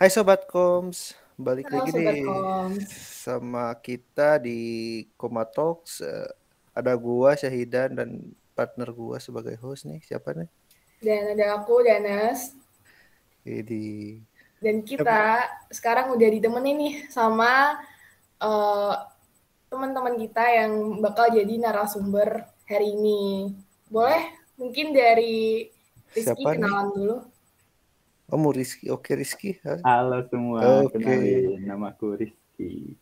Hai Sobat Koms, balik Halo lagi Sobat nih Koms. sama kita di Koma Talks. Eh, Ada gua Syahidan dan partner gua sebagai host nih. Siapa nih? Dan ada aku, Danas. Di Dan kita sekarang udah ditemenin nih sama eh, teman-teman kita yang bakal jadi narasumber hari ini. Boleh mungkin dari Rizky Siapa nih? kenalan dulu. Oh, mau Rizky. Oke, Rizky. Ha? Halo semua, Oke. kenalin namaku Rizky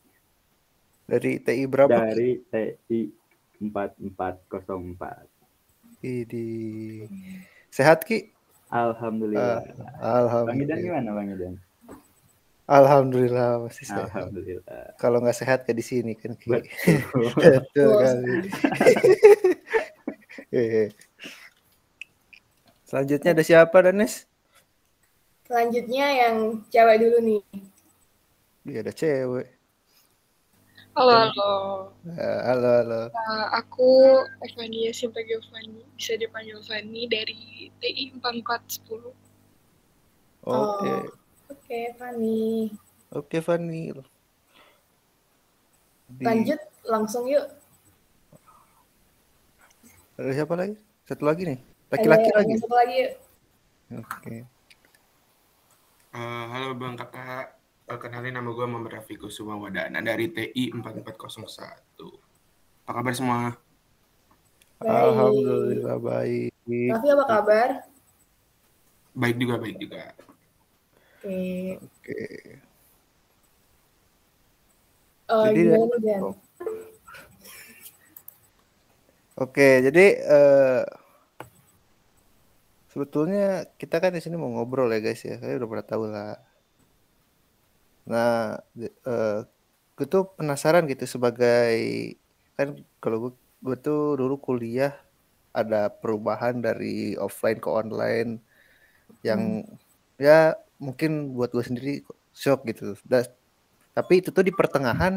Dari TI berapa? dari TI 4404. Di Sehat Ki? Alhamdulillah. Ah, Bang Idan Alhamdulillah. gimana Bang Idan? Alhamdulillah masih sehat. Alhamdulillah. Kalau nggak sehat kayak di sini kan Ki. Betul. Kali. Eh. Selanjutnya ada siapa Danes? Selanjutnya yang cewek dulu nih. Iya ada cewek. Halo, halo. Eh, halo halo. Uh, aku Evania Sinta Giovanni, bisa dipanggil Fanny dari TI 4410. Oke. Oke, Fani. Oke Fanny. Di- Lanjut langsung yuk. Ada siapa lagi? Satu lagi nih. Laki-laki Ada lagi. Satu lagi yuk. Oke. Eh, halo Bang Kakak, kenalin nama gue Muhammad Rafiq Kusuma Wadana dari TI 4401. Apa kabar semua? Baik. Alhamdulillah baik. Raffi apa kabar? Baik juga, baik juga. Oke. Oke. Eh, Jadi- gimana Dan? Oke, jadi eh, sebetulnya kita kan di sini mau ngobrol ya guys ya. Kalian udah pernah tahu lah. Nah, di- eh, gue tuh penasaran gitu sebagai kan kalau gue gue tuh dulu kuliah ada perubahan dari offline ke online yang ya mungkin buat gue sendiri shock gitu. Da- tapi itu tuh di pertengahan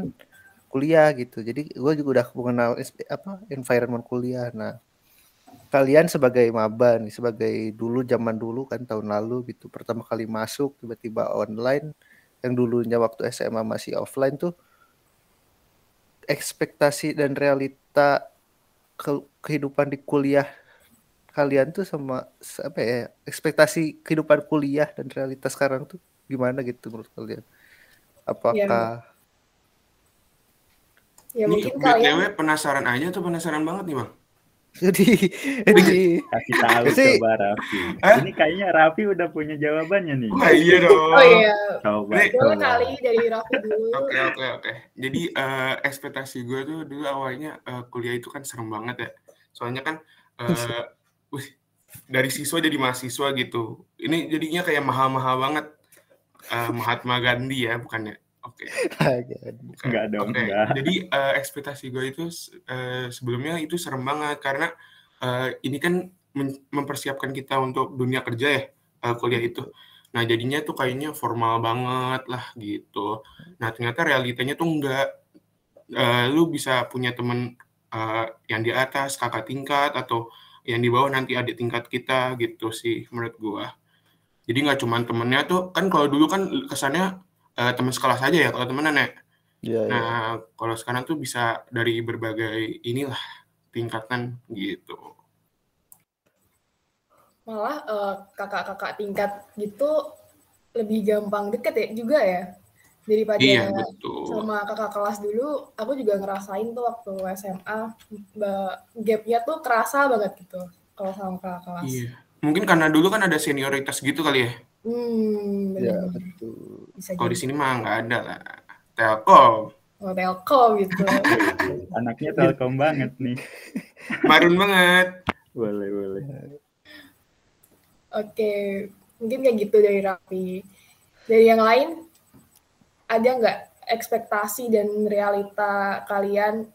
kuliah gitu. Jadi gue juga udah mengenal apa environment kuliah. Nah, kalian sebagai maba nih, sebagai dulu zaman dulu kan tahun lalu gitu pertama kali masuk tiba-tiba online yang dulunya waktu SMA masih offline tuh ekspektasi dan realita ke- kehidupan di kuliah kalian tuh sama apa ya ekspektasi kehidupan kuliah dan realitas sekarang tuh gimana gitu menurut kalian? Apakah Ya Ini mungkin kalian penasaran aja tuh penasaran banget nih Bang. Jadi jadi Kasih tahu Sih. coba Raffi. Hah? Ini kayaknya Raffi udah punya jawabannya nih. Oh iya dong. Oh iya, Coba. Coba. kali dari Raffi dulu. Oke oke oke. Jadi eh, ekspektasi gue tuh dulu awalnya eh, kuliah itu kan serem banget ya. Soalnya kan eh, wih, dari siswa jadi mahasiswa gitu. Ini jadinya kayak mahal-mahal banget. Eh, Mahatma Gandhi ya bukannya. Oke. Bukan. Enggak dong, Oke, enggak. Jadi eh, ekspektasi gue itu eh, sebelumnya itu serem banget karena eh, ini kan mempersiapkan kita untuk dunia kerja ya eh, kuliah itu. Nah jadinya tuh kayaknya formal banget lah gitu. Nah ternyata realitanya tuh enggak. Eh, lu bisa punya temen eh, yang di atas kakak tingkat atau yang di bawah nanti adik tingkat kita gitu sih menurut gua. Jadi nggak cuman temennya tuh kan kalau dulu kan kesannya eh, teman sekelas aja ya kalau temenan ya. ya, ya. Nah, kalau sekarang tuh bisa dari berbagai inilah tingkatan gitu. Malah eh, kakak-kakak tingkat gitu lebih gampang deket ya juga ya daripada Iya, betul. sama kakak kelas dulu. Aku juga ngerasain tuh waktu SMA, gapnya tuh kerasa banget gitu kalau sama kakak kelas. Iya. Mungkin karena dulu kan ada senioritas gitu kali ya. Hmm, Ya, betul. Bisa Kalau di sini mah nggak ada lah. Telkom, oh, telkom gitu. Anaknya telkom banget nih. marun banget. Boleh, boleh. Oke, mungkin kayak gitu dari Raffi. Dari yang lain, ada nggak ekspektasi dan realita kalian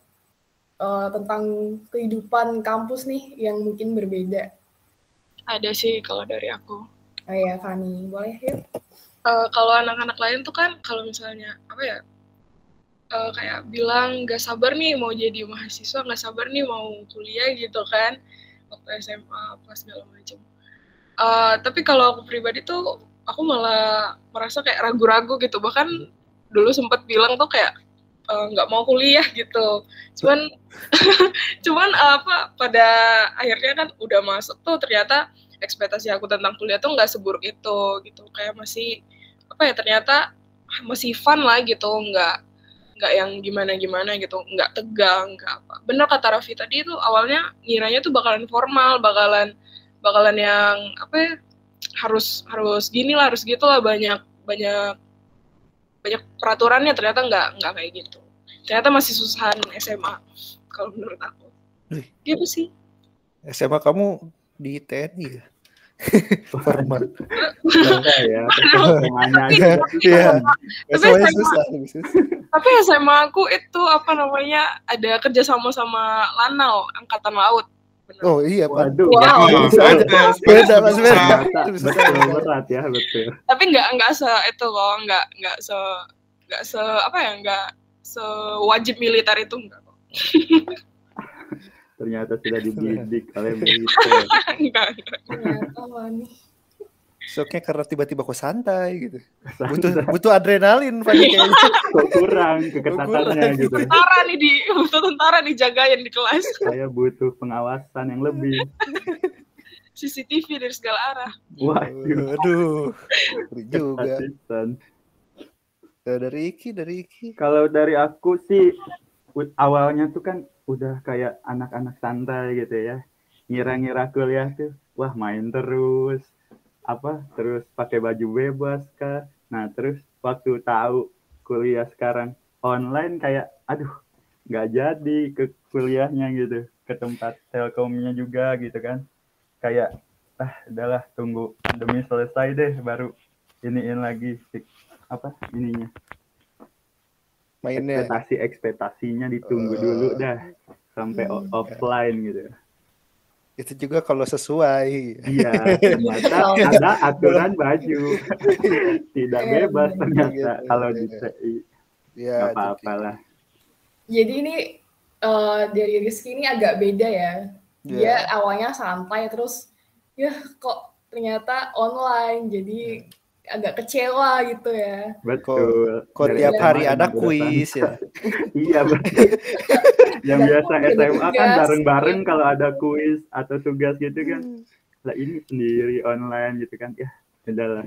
eh, tentang kehidupan kampus nih yang mungkin berbeda? Ada sih kalau dari aku. Oh ya, Fani, boleh yuk? Eh, kalau anak-anak lain tuh kan kalau misalnya apa ya eh, kayak bilang gak sabar nih mau jadi mahasiswa, gak sabar nih mau kuliah gitu kan waktu SMA apa segala macam. Eh, tapi kalau aku pribadi tuh aku malah merasa kayak ragu-ragu gitu bahkan dulu sempat bilang tuh kayak nggak mau kuliah gitu cuman cuman apa pada akhirnya kan udah masuk tuh ternyata ekspektasi aku tentang kuliah tuh nggak seburuk itu gitu. Kayak masih apa ya ternyata masih fun lah gitu nggak nggak yang gimana gimana gitu nggak tegang nggak apa. Bener kata Raffi tadi itu awalnya ngiranya tuh bakalan formal bakalan bakalan yang apa ya harus harus gini lah harus gitu lah banyak banyak banyak peraturannya. Ternyata nggak nggak kayak gitu. Ternyata masih susahan SMA kalau menurut aku. Gitu sih. SMA kamu di TNI ya? Formal. Enggak ya, Tapi- aja. Iya. SMA susah. susah. tapi SMA aku itu apa namanya ada kerja sama sama Lanal angkatan laut Bener. Oh iya, Pak. Waduh. Wow. Oh, Bisa aja. pantes, Beda, Mas, beda. Berat, ya, betul. tapi nggak nggak se itu loh nggak nggak se nggak se apa ya nggak sewajib militer itu enggak kok Ternyata sudah dididik oleh militer. nih. Shocknya karena tiba-tiba kok santai gitu. Butuh butuh adrenalin Fanny kayaknya. Kok kurang keketatannya gitu. tentara nih di butuh tentara dijagain di kelas Saya butuh pengawasan yang lebih. CCTV dari segala arah Waduh. Aduh. Juga. Ya, dari Iki, dari Iki. Kalau dari aku sih awalnya tuh kan udah kayak anak-anak santai gitu ya. Ngira-ngira kuliah tuh wah main terus apa terus pakai baju bebas kah. Nah, terus waktu tahu kuliah sekarang online kayak aduh nggak jadi ke kuliahnya gitu ke tempat telkomnya juga gitu kan kayak ah udahlah tunggu demi selesai deh baru iniin lagi apa ininya Mainnya. ekspektasi ekspektasinya ditunggu Eh. dulu dah sampai Hmm. offline gitu Itu juga kalau sesuai. iya ternyata ada aturan baju tidak Eh, bebas bener. ternyata kalau di TI Ya, nggak apa-apa lah Jadi ini eh, dari Rizky ini agak beda ya. Ya. Dia awalnya santai terus ya kok ternyata online jadi agak kecewa gitu ya. betul Kok tiap hari ada kuis ya. iya betul yang Dan biasa SMA kan bareng-bareng kalau ada kuis atau tugas gitu kan lah ini sendiri online gitu kan ya udahlah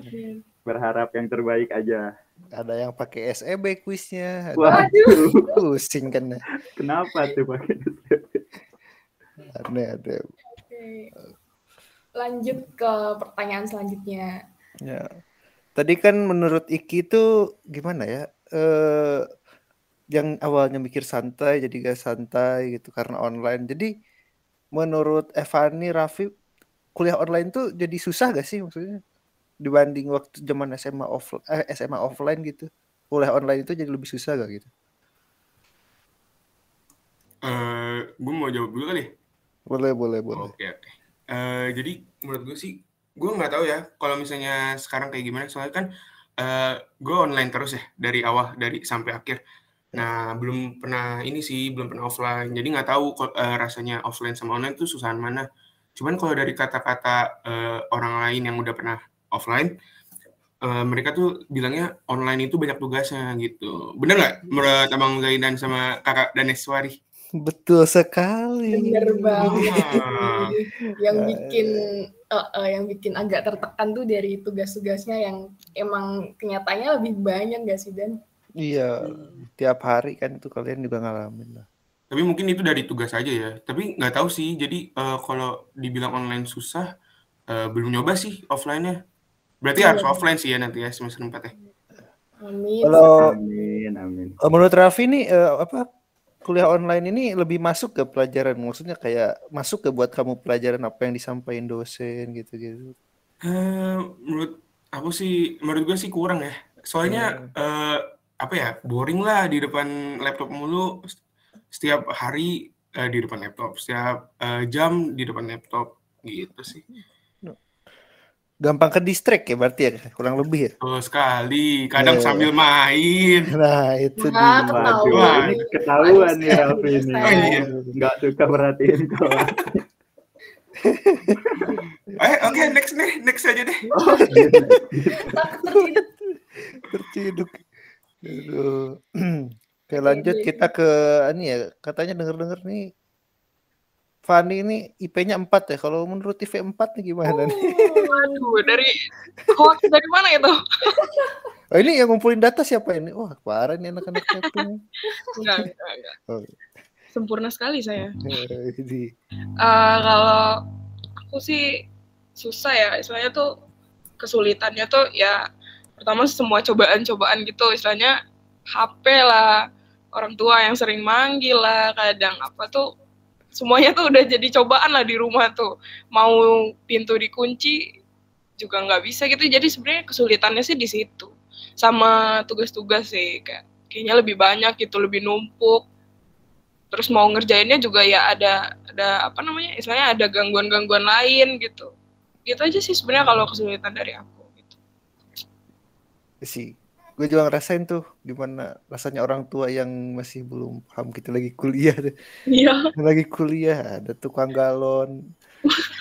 berharap yang terbaik aja Ada yang pakai SEB kuisnya. Ada waduh pusing kan. kenapa tuh pakai Aneh, ada. Oke. Lanjut ke pertanyaan selanjutnya. Ya. Tadi kan menurut Iki itu gimana ya? Eh yang awalnya mikir santai jadi gak santai gitu karena online. Jadi menurut Evani Raffi kuliah online tuh jadi susah gak sih maksudnya dibanding waktu zaman SMA off eh, SMA offline gitu. Kuliah online itu jadi lebih susah gak gitu? Eh, gue mau jawab dulu kali. ya? Boleh, boleh, boleh. Oke oke. Eh, jadi menurut gue sih, gue nggak tahu ya kalau misalnya sekarang kayak gimana. Soalnya kan eh, gue online terus ya dari awal dari sampai akhir. Nah belum pernah ini sih belum pernah offline. Jadi nggak tahu eh, rasanya offline sama online tuh susahan mana. Cuman kalau dari kata-kata eh, orang lain yang udah pernah offline, eh, mereka tuh bilangnya online itu banyak tugasnya gitu. Bener nggak menurut Abang Zaidan sama kakak Daneswari? Betul sekali. Bener banget. Yang bikin eh, eh, yang bikin agak tertekan tuh dari tugas-tugasnya yang emang kenyataannya lebih banyak gak sih Dan? Iya, tiap hari kan itu kalian juga ngalamin lah. Tapi mungkin itu dari tugas aja ya. Tapi nggak tahu sih. Jadi eh, kalau dibilang online susah, eh, belum nyoba sih offline-nya. Berarti Iya. harus offline sih ya nanti ya semester 4 ya. Amin. Kalau amin amin Menurut Raffi nih eh, apa kuliah online ini lebih masuk ke pelajaran maksudnya kayak masuk ke buat kamu pelajaran apa yang disampaikan dosen gitu-gitu. Eh, menurut aku sih, menurut gue sih kurang ya. Soalnya eh, apa ya, boring lah di depan laptop mulu. Setiap hari eh, di depan laptop, setiap eh, jam di depan laptop gitu sih. Gampang ke distract ya berarti ya kurang lebih ya. Betul sekali. Kadang Iya. sambil main. Nah, itu Nah, dia. ketahuan. ini ketahuan nih Raffi ini Oh, iya. nggak suka perhatiin kelas Eh, Oke, next nih, next aja deh. Oh. Takut terciduk. terciduk. Aduh. Oke, lanjut jadi- kita ke ini ya. Katanya denger-denger nih Fani ini IP-nya 4 ya. Kalau menurut TV 4 nih gimana nih? Waduh, dari hoax dari mana itu? Oh, ini yang ngumpulin data siapa ini? Wah, parah nih anak-anak Capung. Enggak, enggak, enggak. Oh. Sempurna sekali saya. Ini. Eh, kalau aku sih susah ya, istilahnya tuh kesulitannya tuh ya pertama semua cobaan-cobaan gitu, istilahnya HP lah, orang tua yang sering manggil lah, kadang apa tuh semuanya tuh udah jadi cobaan lah di rumah tuh. Mau pintu dikunci juga nggak bisa gitu. Jadi sebenarnya kesulitannya sih di situ. Sama tugas-tugas sih kayak kayaknya lebih banyak gitu, lebih numpuk terus mau ngerjainnya juga ya ada ada apa namanya istilahnya ada gangguan-gangguan lain gitu gitu aja sih sebenarnya kalau kesulitan dari aku gitu. sih gue juga ngerasain tuh gimana rasanya orang tua yang masih belum paham kita lagi kuliah deh. iya lagi kuliah ada tukang galon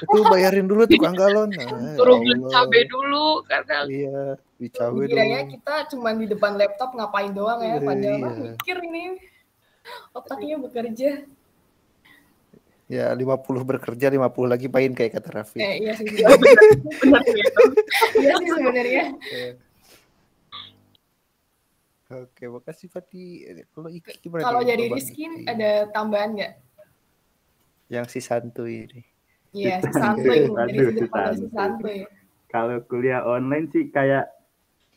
itu bayarin dulu tukang galon nah, ya suruh beli cabai dulu karena iya di cabe Kiranya dulu kita cuma di depan laptop ngapain doang ya, Iya, padahal mah iya. mikir ini otaknya bekerja. ya 50 bekerja 50 lagi main kayak kata Raffi Eh, iya sih. benar gitu iya sih sebenarnya. Oke makasih Fatih Eh, kalau gimana Kalau jawaban Rizky ada tambahan nggak? yang si santuy ini Iya, si santuy sudut si santuy. santuy. Kalau kuliah online sih kayak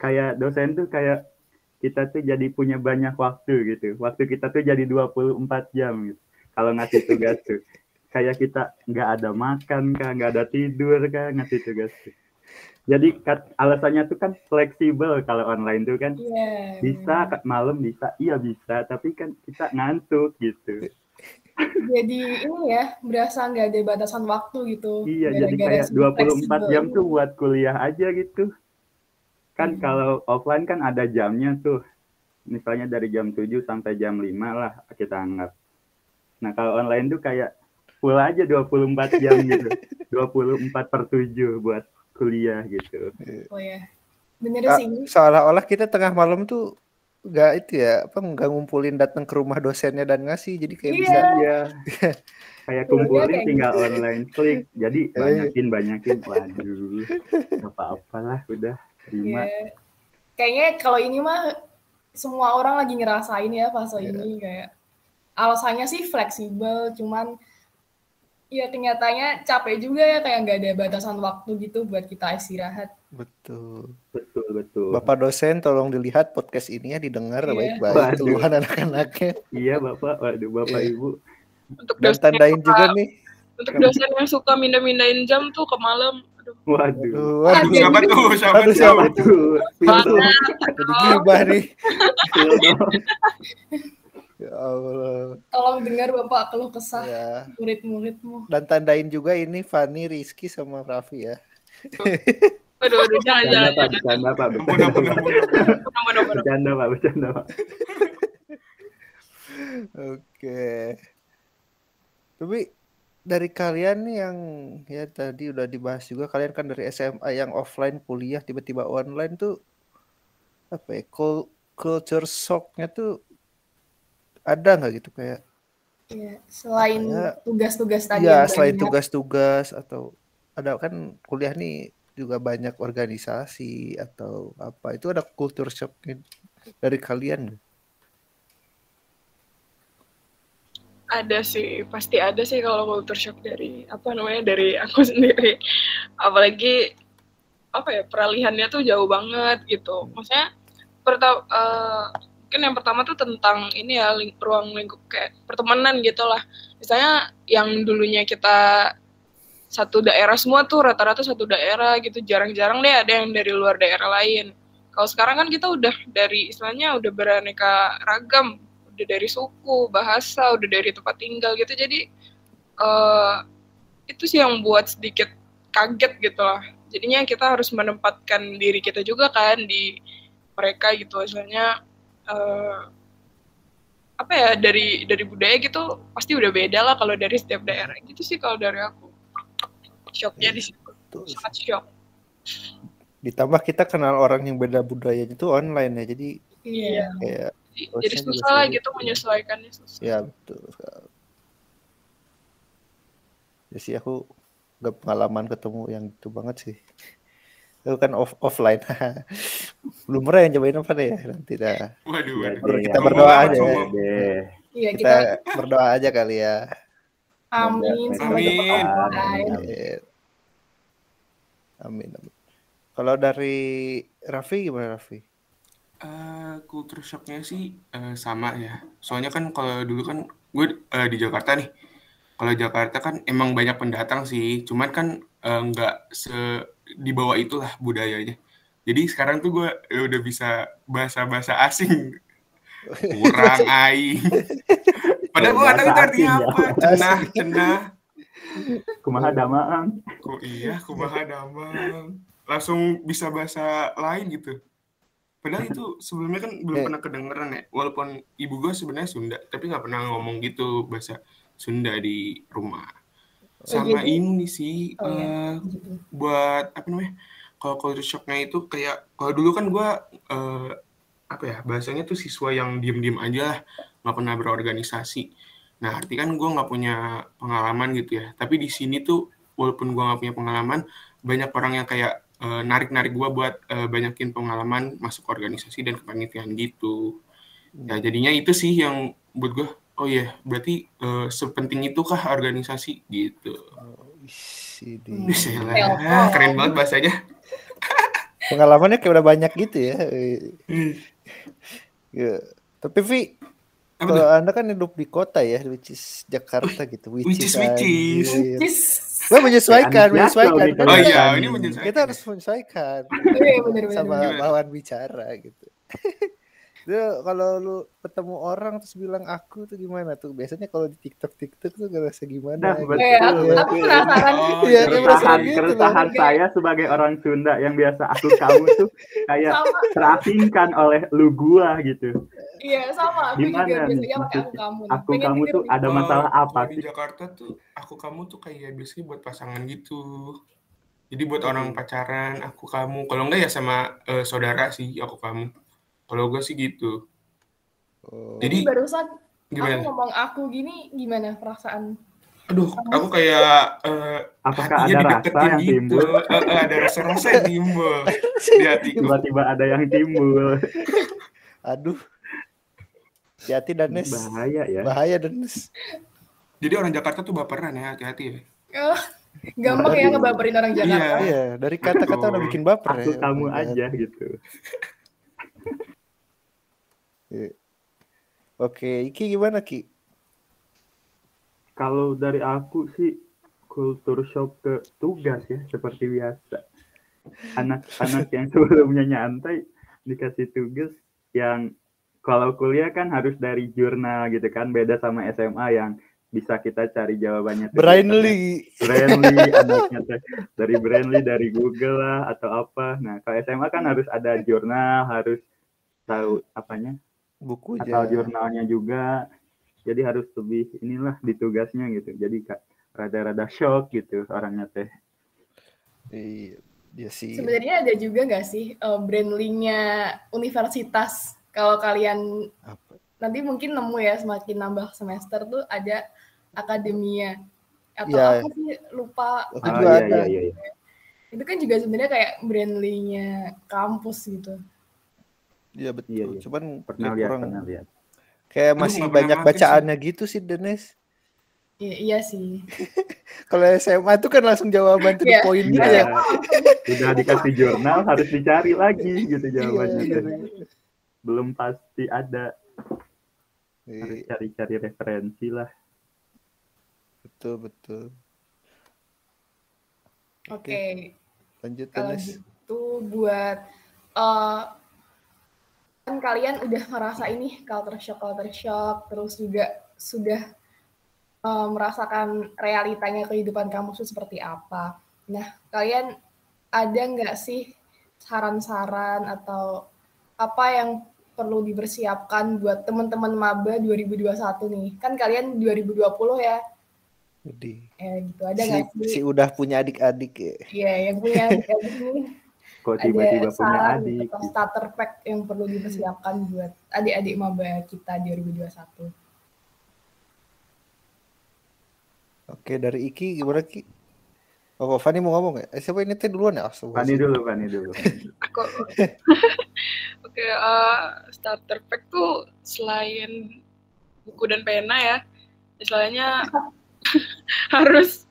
kayak dosen tuh kayak kita tuh jadi punya banyak waktu gitu. Waktu kita tuh jadi 24 jam gitu. Kalau ngasih tugas tuh. Kayak kita nggak ada makan kah, nggak ada tidur kah, ngasih tugas tuh. Jadi kat- alasannya tuh kan fleksibel kalau online tuh kan. Iya. bisa kat malam bisa iya bisa tapi kan kita ngantuk gitu. Jadi ini ya, berasa nggak ada batasan waktu gitu. iya jadi Gara-gara kayak si 24 fleksibel jam tuh buat kuliah aja gitu. Kan Hmm. kalau offline kan ada jamnya tuh. Misalnya dari jam 7 sampai jam 5 lah kita anggap. Nah kalau online tuh kayak full aja 24 jam gitu. 24 per 7 buat kuliah gitu Oh ya. Bener Ah, sih seolah-olah kita tengah malam tuh nggak itu ya apa nggak ngumpulin datang ke rumah dosennya dan ngasih jadi kayak Iya. bisa iya kayak kumpulin kayak tinggal gitu. online klik jadi Eh. banyakin banyakin waduh apa-apalah udah terima Iya. Kayaknya kalau ini mah semua orang lagi ngerasain ya fase Iya. ini kayak alasannya sih fleksibel, cuman ya kenyataannya capek juga ya kayak nggak ada batasan waktu gitu buat kita istirahat. betul. Betul betul. Bapak dosen tolong dilihat podcast ini ya didengar Iya. baik-baik keluhan anak-anaknya. Iya bapak. Waduh bapak Iya. ibu. Untuk dan dosen tandain yang juga nih. untuk dosen yang suka mindah-mindahin jam tuh ke malam. Aduh. Waduh. Aduh, waduh, Siapa tuh? Siapa Aduh, tuh? siapa? Waduh, banget jadi gibah nih ya Allah. Tolong dengar Bapak keluh kesah ya. murid-muridmu. dan tandain juga ini Fani Rizky sama Raffi ya. Aduh aduh jangan bercanda jangan bercanda pak. Bercanda pak bercanda pak. Oke. Tapi dari kalian nih yang ya tadi udah dibahas juga kalian kan dari SMA yang offline kuliah tiba-tiba online tuh apa ya cul- culture shocknya tuh ada nggak gitu kayak? Iya, selain tugas-tugas tadi ya selain tugas-tugas atau ada kan kuliah nih juga banyak organisasi atau apa. Itu ada culture shocknya dari kalian ada sih pasti ada sih kalau culture shock dari apa namanya dari aku sendiri. Apalagi apa ya peralihannya tuh jauh banget gitu. Maksudnya pertama mungkin yang pertama tuh tentang ini ya ling- ruang lingkup kayak pertemanan gitu lah. Misalnya yang dulunya kita satu daerah semua tuh rata-rata satu daerah gitu jarang-jarang deh ada yang dari luar daerah lain. Kalau sekarang kan kita udah dari istilahnya udah beraneka ragam udah dari suku bahasa udah dari tempat tinggal gitu. Jadi eh itu sih yang buat sedikit kaget gitu lah. Jadinya kita harus menempatkan diri kita juga kan di mereka gitu. Misalnya eh apa ya dari dari budaya gitu pasti udah beda lah kalau dari setiap daerah gitu sih kalau dari aku shocknya di situ sangat shock. Ditambah kita kenal orang yang beda budayanya itu online ya. Jadi Iya. kayak Jadi, jadi susah lah gitu menyesuaikannya susah. ya betul. Ya sih aku gak pengalaman ketemu yang itu banget sih. Itu kan off offline. Belum pernah yang cobain apa ya nanti dah. Waduh, Ya, waduh. Deh, kita ya. berdoa aja ya. Iya, Kita kita berdoa aja kali ya. amin Amin. Amin. Amin. amin. Kalau dari Raffi gimana Raffi? Eh, culture shocknya sih eh, sama ya. Soalnya kan kalau dulu kan gue eh, di Jakarta nih. Kalau Jakarta kan emang banyak pendatang sih. Cuman kan eh, nggak se di bawah itulah budayanya. Jadi sekarang tuh gue eh, udah bisa bahasa-bahasa asing. Kurang aing. Padahal gue nggak tahu itu artinya Bahasa apa. Cenah, cenah. kumaha damaang Kok iya, kumaha damang. Langsung bisa bahasa lain gitu. Padahal itu sebelumnya kan belum Eh. pernah kedengeran ya. Walaupun ibu gue sebenarnya Sunda, tapi nggak pernah ngomong gitu bahasa Sunda di rumah. Sama jadi- ini sih, Oh, eh, Gitu. buat apa namanya? Kalau culture shocknya itu kayak kalau dulu kan gue eh, apa ya bahasanya tuh siswa yang diem-diem aja lah, nggak pernah berorganisasi. Nah arti kan gue nggak punya pengalaman gitu ya. Tapi di sini tuh walaupun gue nggak punya pengalaman, banyak orang yang kayak eh, narik-narik gue buat eh, banyakin pengalaman masuk organisasi dan kepanitiaan gitu. Ya jadinya itu sih yang buat gue, oh iya berarti eh, sepenting itukah organisasi gitu. Ih, ini. Hmm. Bisa lah, keren banget bahasanya. Pengalamannya kayak udah banyak gitu ya. Ya. Tapi Vi, Apa kalau? Anda kan hidup di kota ya, which is Jakarta gitu. which is- which is. anjir. Cis. Gue menyesuaikan, menyesuaikan. Kan loh Oh iya, ini menyesuaikan. Kita harus menyesuaikan Iya, sama lawan bicara gitu. Itu kalau lu ketemu orang terus bilang aku tuh gimana tuh? Biasanya kalau di TikTok TikTok tuh ngerasa gimana? Nah, gitu. betul. Eh, aku, Iya. aku penasaran Oh, gitu. iya, Iya, keresahan gitu keresahan saya sebagai orang Sunda yang biasa aku kamu tuh kayak Sama, terasingkan oleh lu gua gitu iya sama. Aku Gimana juga nih biasanya pakai aku kamu. aku Pengen kamu tuh ada masalah Oh, apa di Jakarta tuh aku kamu tuh kayak biasanya buat pasangan gitu. Jadi buat Hmm. orang pacaran, aku kamu. Kalau enggak ya sama eh, saudara sih, aku kamu. Kalau gue sih gitu. Oh. Jadi barusan aku gimana? ngomong aku gini gimana perasaan? Aduh, aku kayak eh, apakah ada rasa yang gitu. timbul Eh, eh, ada rasa-rasa yang timbul di hatiku. tiba-tiba ada yang timbul Aduh. Hati-hati Danes. bahaya ya Bahaya Danes. Jadi orang Jakarta tuh baperan ya, hati-hati ya. Eh, gampang ya ngebaperin orang Jakarta. Iya. Iya, dari kata-kata udah bikin baper aku ya. kamu Oh aja gitu Iya. Oke, Iki gimana Ki? kalau dari aku sih kultur shock ke tugas ya seperti biasa anak-anak yang sebelumnya nyantai dikasih tugas yang kalau kuliah kan harus dari jurnal gitu kan beda sama SMA yang bisa kita cari jawabannya Brainly. Brandly anaknya dari Brandly dari Google lah atau apa nah kalau SMA kan harus ada jurnal harus tahu apanya Buku atau aja. jurnalnya juga jadi harus lebih inilah di tugasnya gitu jadi kak rada-rada shock gitu orangnya teh Iya, iya sih. Sebenarnya ada juga nggak sih uh, brandingnya universitas? Kalau kalian Apa? nanti mungkin nemu ya semakin nambah semester tuh ada akademia atau Iya. apa sih lupa. Aku Ah, juga iya, ada. iya, iya, iya. Itu kan juga sebenarnya kayak brandingnya kampus gitu. Iya betul. Iya, iya. Cuman pernah kayak lihat kurang pernah lihat kayak Aduh, masih banyak makin sih. bacaannya gitu sih Danes. Iya, iya sih. Kalau SMA tuh kan langsung jawaban Iya. point gitu Iya. ya. udah dikasih jurnal harus dicari lagi gitu Iya, jawabannya iya, teh. belum pasti ada harus Iya, cari-cari referensi lah betul betul. Oke, Lanjut kalau gitu buat eh, kan kalian udah merasa ini culture shock culture shock terus juga sudah eh, merasakan realitanya kehidupan kampus itu seperti apa. Nah, kalian ada nggak sih saran-saran atau apa yang perlu dipersiapkan buat teman-teman maba 2021 nih? Kan kalian 2020 ya. Jadi Ya gitu ada si, nggak sih? si udah punya adik-adik ya. Iya yang punya adik-adik Kok ada tiba-tiba punya saran adik? gitu, atau starter pack yang perlu dipersiapkan buat adik-adik maba kita 2021. Oke, dari Iki gimana Ki? Oh, Fani mau ngomong ya? Eh, siapa ini teh duluan ya? Fani dulu, Fani dulu. Aku Oke, eh, starter pack tuh selain buku dan pena ya, istilahnya harus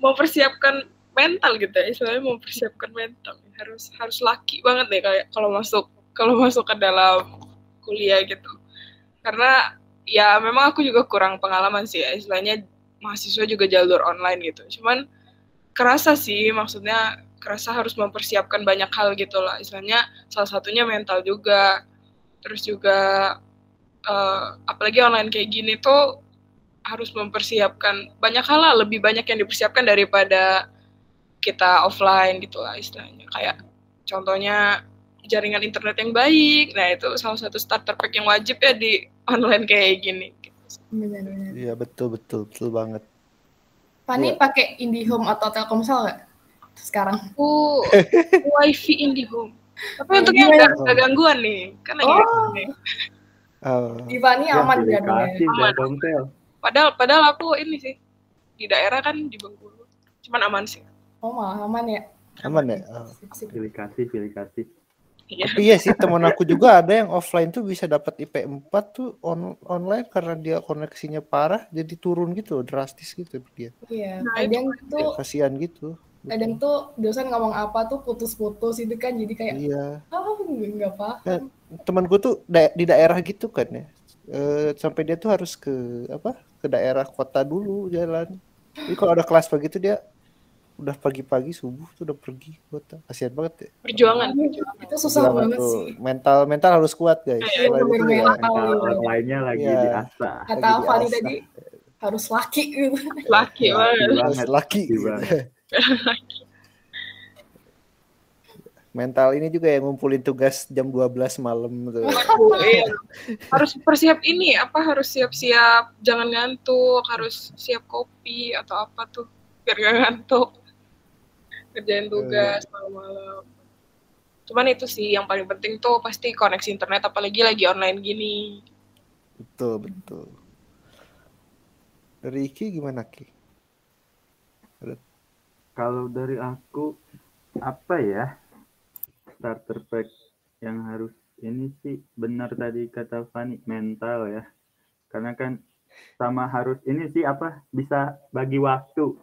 mempersiapkan mental gitu ya, istilahnya mempersiapkan mental. Harus harus laki banget deh kayak kalau masuk kalau masuk ke dalam kuliah gitu. Karena ya memang aku juga kurang pengalaman sih ya, istilahnya mahasiswa juga jalur online gitu. Cuman kerasa sih maksudnya kerasa harus mempersiapkan banyak hal gitu lah istilahnya salah satunya mental juga terus juga eh, apalagi online kayak gini tuh harus mempersiapkan banyak hal lah lebih banyak yang dipersiapkan daripada kita offline gitu lah istilahnya kayak contohnya jaringan internet yang baik nah itu salah satu starter pack yang wajib ya di online kayak gini Benar-benar. Iya, betul betul betul banget. Fani Iya. pakai IndiHome atau Telkomsel nggak sekarang? aku wifi IndiHome tapi Oh, untuknya gimana? nggak nggak gangguan nih kan lagi Oh. nih. Oh, Di Fani Ya, aman kasih Aman. Padahal padahal aku ini sih di daerah kan di Bengkulu. Cuman aman sih. Oh malah aman ya. aman ya? Oh. Pilih kasih, pilih kasih. Iya. Tapi iya sih teman aku juga ada yang offline tuh bisa dapat IP 4 tuh on online karena dia koneksinya parah jadi turun gitu drastis gitu dia. Iya. Nah, Kadang tuh Kasihan gitu. kadang tuh dosen ngomong apa tuh putus-putus itu kan jadi kayak Iya. oh nggak paham. Temen gue tuh da- di daerah gitu kan ya. Eh, sampai dia tuh harus ke apa? Ke daerah kota dulu jalan. Jadi kalau ada kelas begitu dia udah pagi-pagi subuh tuh udah pergi kota. Kasihan banget ya. Perjuangan, perjuangan. Itu susah banget tuh, sih. Mental mental harus kuat guys. Iya, Selain itu bener-bener ya, mental. Iya. online-nya lagi Iya. diasah. Kata lagi Fani tadi harus laki gitu. Laki Laki banget. harus laki. laki. Mental ini juga yang ngumpulin tugas jam 12 malam tuh. Iya. Harus persiap ini apa harus siap-siap jangan ngantuk, harus siap kopi atau apa tuh biar gak ngantuk. Kerjain tugas malam-malam. Cuman itu sih yang paling penting tuh pasti koneksi internet apalagi lagi online gini. Betul, betul. Dari Iki gimana Ki? Kalau dari aku apa ya starter pack yang harus ini sih benar tadi kata Fani mental ya karena kan sama harus ini sih apa bisa bagi waktu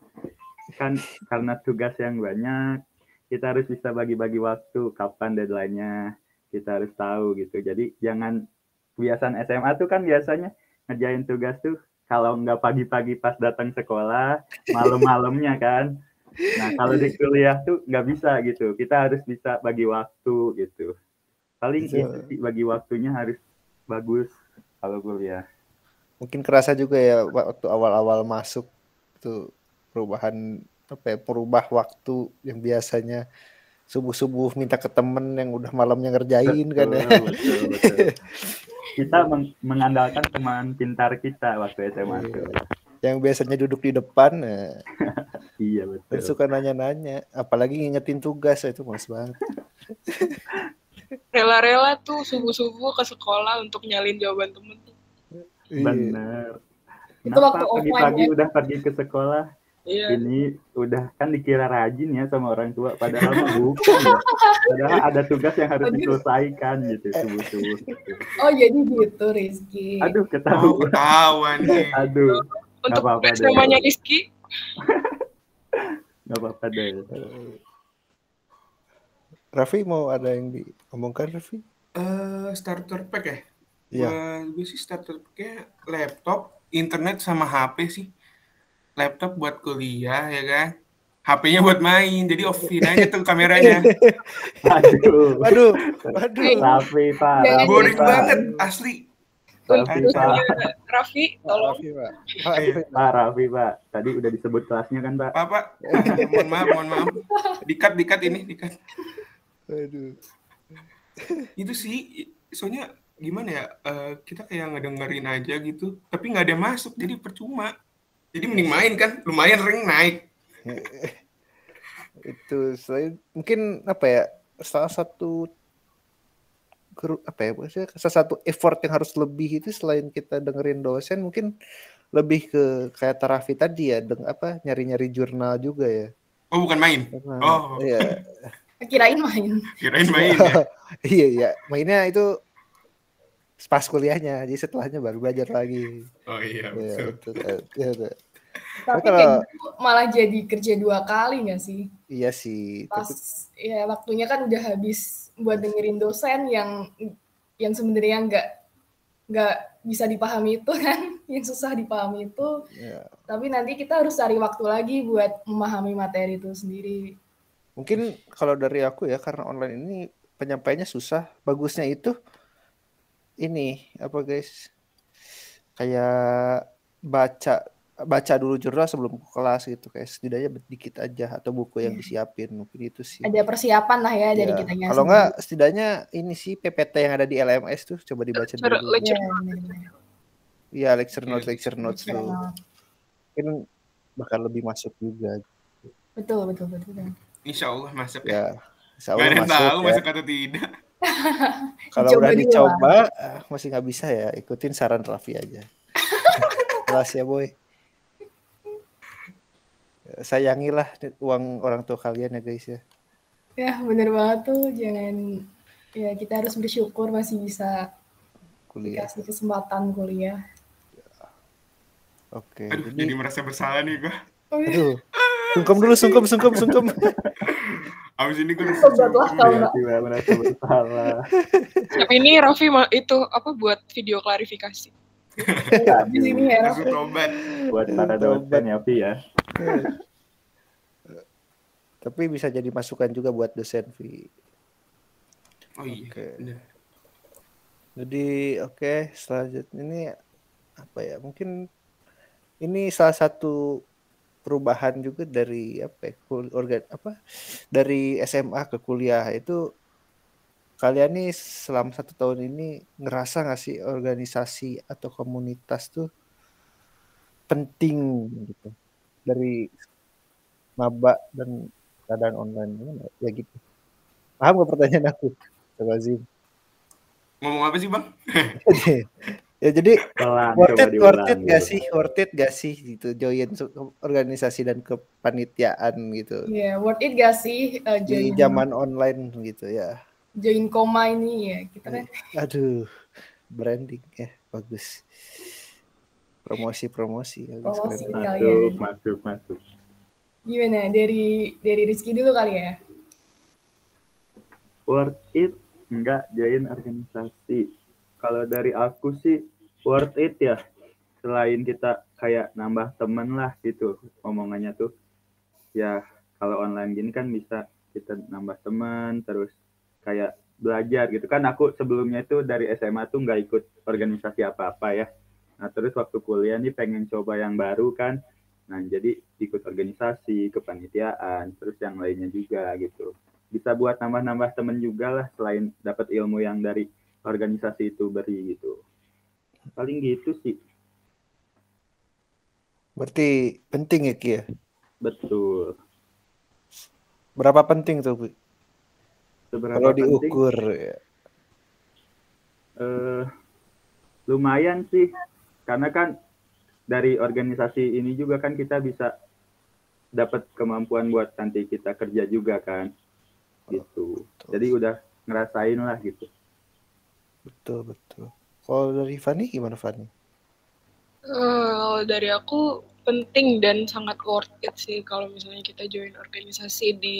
kan karena tugas yang banyak kita harus bisa bagi-bagi waktu kapan deadline-nya kita harus tahu gitu jadi jangan kebiasaan SMA tuh kan biasanya ngerjain tugas tuh kalau nggak pagi-pagi pas datang sekolah malam-malamnya kan Nah, kalau di kuliah tuh nggak bisa gitu. Kita harus bisa bagi waktu gitu. Paling itu sih bagi waktunya harus bagus kalau kuliah. Mungkin kerasa juga ya waktu awal-awal masuk tuh perubahan apa ya, perubah waktu yang biasanya subuh-subuh minta ke temen yang udah malamnya ngerjain kan ya. Betul, betul, betul. Kita meng- mengandalkan teman pintar kita waktu SMA tuh. Yang biasanya duduk di depan eh, Iya dan betul. suka nanya-nanya, apalagi ngingetin tugas itu males banget. Rela-rela tuh subuh-subuh ke sekolah untuk nyalin jawaban temen. Iya. Bener. Itu waktu pagi-pagi ya? udah pergi ke sekolah? Iya. Ini udah kan dikira rajin ya sama orang tua, padahal mah bukan. ya. Padahal ada tugas yang harus diselesaikan gitu subuh-subuh. gitu. Oh jadi gitu Rizky. Aduh Oh, ketahuan. ketahuan nih. Aduh, Untuk apa-apa deh. SMA-nya Rizky, nggak apa-apa deh. Raffi mau ada yang diomongkan Raffi? Eh, starter pack ya? Iya. Buat gue sih starter packnya laptop, internet sama HP sih. Laptop buat kuliah ya kan. HP-nya buat main, jadi offin aja tuh kameranya. Aduh, Waduh, waduh. Raffi Pak. Boring banget, asli. Raffi untuk Pak. Raffi, tolong. Raffi, Pak. Pak Raffi Pak. Tadi udah disebut kelasnya kan Pak. Pak, Pak. mohon maaf, mohon maaf. Dikat, dikat ini, dikat. Waduh. Itu sih, soalnya gimana ya, eh, kita kayak ngedengerin aja gitu, tapi nggak ada masuk, jadi percuma. Jadi mending main kan, lumayan rank naik. itu selain mungkin apa ya salah satu guru apa ya maksudnya salah satu effort yang harus lebih itu selain kita dengerin dosen mungkin lebih ke kayak terapi tadi ya deng apa nyari-nyari jurnal juga ya Oh bukan main. Karena, Oh. iya Kirain main. Kirain main ya. iya iya mainnya itu pas kuliahnya jadi setelahnya baru belajar lagi Oh iya ya, betul. itu, iya, itu. Tapi kalau- kayak gitu malah jadi kerja dua kali nggak sih? iya sih Pas tapi ya waktunya kan udah habis buat dengerin dosen yang yang sebenarnya nggak nggak bisa dipahami itu kan, yang susah dipahami itu. ya, Tapi nanti kita harus cari waktu lagi buat memahami materi itu sendiri. mungkin kalau dari aku ya karena online ini penyampaiannya susah bagusnya itu ini apa guys kayak baca baca dulu jurnal sebelum ke kelas gitu kayak setidaknya dikit aja atau buku yang Iya. disiapin mungkin itu sih Ada persiapan lah ya dari Ya, kitanya. kalau enggak setidaknya ini sih PPT yang ada di LMS tuh coba dibaca Lecture- dulu lecture. Iya, iya lecture notes Iya, lecture notes Lecture tuh mungkin bakal lebih masuk juga Betul, betul, betul. betul. Insya Allah masuk ya. ya Insya Gak ada Allah tahu masuk ya. masuk atau tidak. Kalau udah dicoba ah, masih nggak bisa ya ikutin saran Raffi aja. Kelas ya boy. Sayangilah uang orang tua kalian ya guys ya. Ya, bener banget tuh. Jangan, ya kita harus bersyukur masih bisa Kuliah. dikasih kesempatan kuliah. Oke. Aduh, Jadi, jadi merasa bersalah nih gue. Oh, iya. aduh. Sungkem dulu, sungkem, sungkem, sungkem. Abis ini gue Sobatlah tiba merasa bersalah Tapi ini Raffi itu apa buat video klarifikasi. Di sini ya, Langsung tobat. Buat para dosen ya Pi ya Tapi bisa jadi masukan juga buat dosen Vi. Oh iya. Bener. Jadi oke selanjutnya ini apa ya mungkin ini salah satu perubahan juga dari apa ya, kul- organ apa dari SMA ke kuliah itu kalian nih selama satu tahun ini ngerasa nggak sih organisasi atau komunitas tuh penting gitu dari maba dan keadaan online ya gitu paham gak pertanyaan aku Coba Zim Ngomong apa sih bang? ya jadi pelan worth it, diulang worth it gak sih, worth it gak sih gitu join organisasi dan kepanitiaan gitu Iya, worth it gak sih uh, di join, zaman online gitu ya. join koma ini ya? Kita kan Aduh, branding ya bagus. Promosi-promosi bagus Promosi. keren. masuk masuk masuk gimana? Dari dari Rizky dulu kali ya? worth it enggak join organisasi kalau dari aku sih worth it ya selain kita kayak nambah temen lah gitu omongannya tuh ya kalau online gini kan bisa kita nambah teman terus kayak belajar gitu kan aku sebelumnya itu dari SMA tuh nggak ikut organisasi apa-apa ya nah terus waktu kuliah nih pengen coba yang baru kan. Nah jadi ikut organisasi kepanitiaan terus yang lainnya juga gitu. Bisa buat nambah-nambah temen juga lah selain dapat ilmu yang dari organisasi itu beri gitu. Paling gitu sih. Berarti penting ya Ki ya. betul. Berapa penting tuh Bu? seberapa Kalau penting? diukur ya. eh, lumayan sih karena kan dari organisasi ini juga kan kita bisa dapat kemampuan buat nanti kita kerja juga kan gitu Betul. jadi udah ngerasain lah gitu Betul betul. Kalau dari Fani gimana Fani? Eh, Kalau dari aku penting dan sangat worth it sih kalau misalnya kita join organisasi di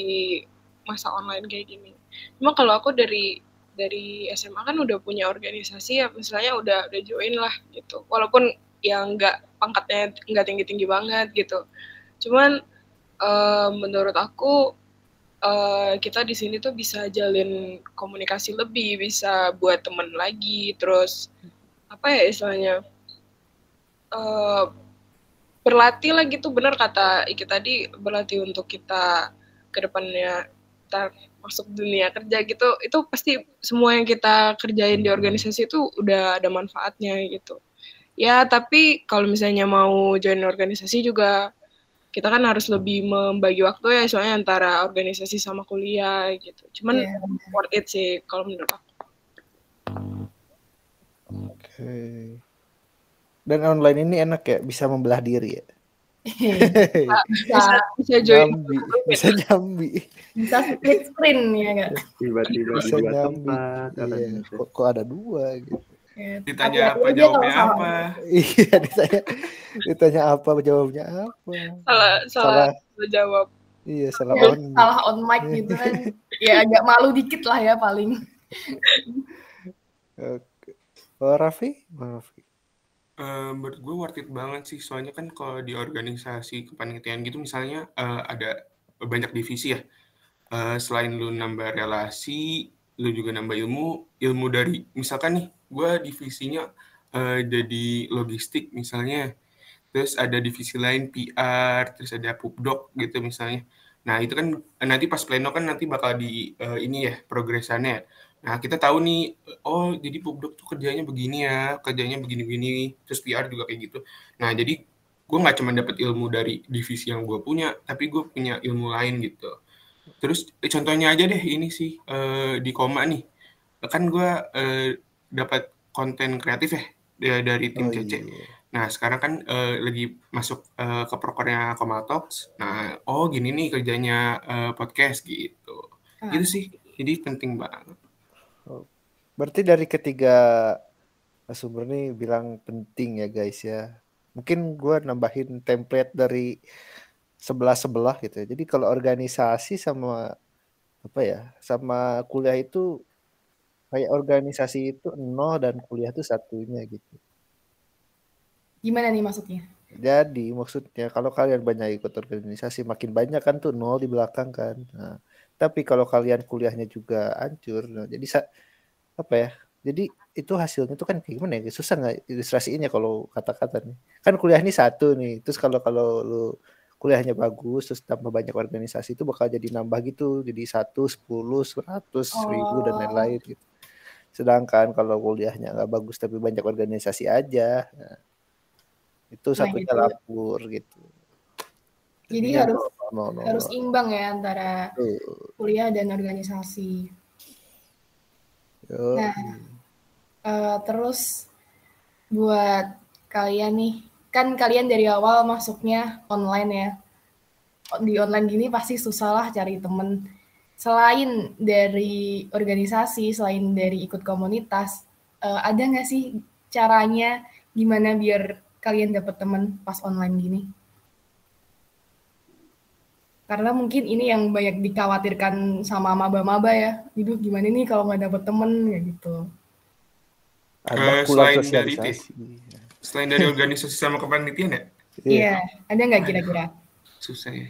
masa online kayak gini. Cuma kalau aku dari dari SMA kan udah punya organisasi ya misalnya udah udah join lah gitu. Walaupun yang nggak pangkatnya nggak tinggi-tinggi banget gitu. Cuman eh, menurut aku eh, kita di sini tuh bisa jalin komunikasi lebih, bisa buat temen lagi, terus apa ya istilahnya eh, berlatih lah gitu bener kata Iki tadi berlatih untuk kita ke depannya kita masuk dunia kerja gitu itu pasti semua yang kita kerjain di organisasi itu udah ada manfaatnya gitu Ya, tapi kalau misalnya mau join organisasi juga kita kan harus lebih membagi waktu ya soalnya antara organisasi sama kuliah gitu. Cuman Iya. worth it sih kalau menurut aku. Oke. Dan online ini enak ya, bisa membelah diri ya. Bisa Bisa bisa join Nyambi, bisa nyambi. bisa split screen ya nggak tiba-tiba di Bisa dua nyambi. tempat Iya, kok, kok ada dua gitu. Ya, Ditanya hati-hati apa, jawabnya apa. Iya, ditanya ditanya apa, jawabnya apa. salah salah, salah jawab. Iya, salah Ya, on. salah on mic gitu kan ya agak malu dikit lah ya paling Oke. Oh, Raffi? Oh, Eh, menurut gue worth it banget sih. Soalnya kan kalau di organisasi kepanitiaan gitu misalnya eh, ada banyak divisi ya. Eh, selain lu nambah relasi lu juga nambah ilmu ilmu dari misalkan nih gue divisinya eh, jadi logistik misalnya. Terus ada divisi lain PR terus ada pubdoc gitu misalnya. Nah itu kan nanti pas pleno kan nanti bakal di eh, ini ya progresannya. ya. Nah, kita tahu nih, oh jadi pubdoc tuh kerjanya begini ya, kerjanya begini-begini, terus PR juga kayak gitu. Nah, jadi gue nggak cuma dapat ilmu dari divisi yang gue punya, tapi gue punya ilmu lain gitu. Terus eh, contohnya aja deh ini sih eh, di koma nih, kan gue eh, dapat konten kreatif ya da- dari tim Oh, CC. iya. Nah, sekarang kan eh, lagi masuk eh, ke prokernya Komal Talks. Nah, oh gini nih kerjanya eh, podcast gitu. Ah. Gitu sih. Jadi penting banget. Berarti dari ketiga sumber nih bilang penting ya guys ya. Mungkin gua nambahin template dari sebelah-sebelah gitu ya. Jadi kalau organisasi sama apa ya, sama kuliah itu kayak organisasi itu nol dan kuliah itu satunya gitu. gimana nih maksudnya Jadi maksudnya kalau kalian banyak ikut organisasi makin banyak kan tuh nol di belakang kan. Nah, tapi kalau kalian kuliahnya juga hancur, nah, jadi sa- apa ya? Jadi itu hasilnya tuh kan kayak gimana ya? Susah nggak ilustrasiinnya kalau kata-kata nih. Kan kuliah ini satu nih. Terus kalau kalau lu kuliahnya bagus terus tambah banyak organisasi itu bakal jadi nambah gitu. Jadi satu, sepuluh, seratus, seribu dan Oh. lain-lain gitu. Sedangkan kalau kuliahnya nggak bagus tapi banyak organisasi aja, nah, itu Nah, satunya gitu. lapur gitu. Jadi Jadinya harus nol, nol, nol, harus imbang ya antara kuliah dan organisasi Nah, Eh, terus buat kalian nih, kan kalian dari awal masuknya online ya. Di online gini pasti susah lah cari temen. Selain dari organisasi, selain dari ikut komunitas, eh, ada nggak sih caranya gimana biar kalian dapet temen pas online gini? Karena mungkin ini yang banyak dikhawatirkan sama maba-maba ya. Hidup gimana nih kalau nggak dapet temen kayak gitu. ada kurang selain dari ya? Selain dari organisasi sama kepanitiaan ya? Iya, ada nggak kira-kira? Susah ya.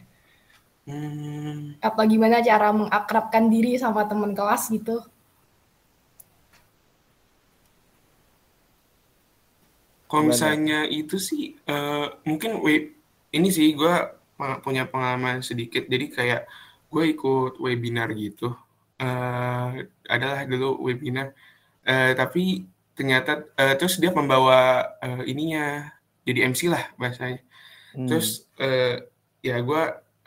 Hmm, Apa gimana cara mengakrabkan diri sama teman kelas gitu? kalau misalnya itu sih, eh, mungkin we- ini sih gue punya pengalaman sedikit. Jadi kayak gue ikut webinar gitu. Eh, adalah dulu webinar. Eh, tapi ternyata eh, terus dia membawa eh, ininya jadi MC lah bahasanya. Hmm. Terus eh, ya gue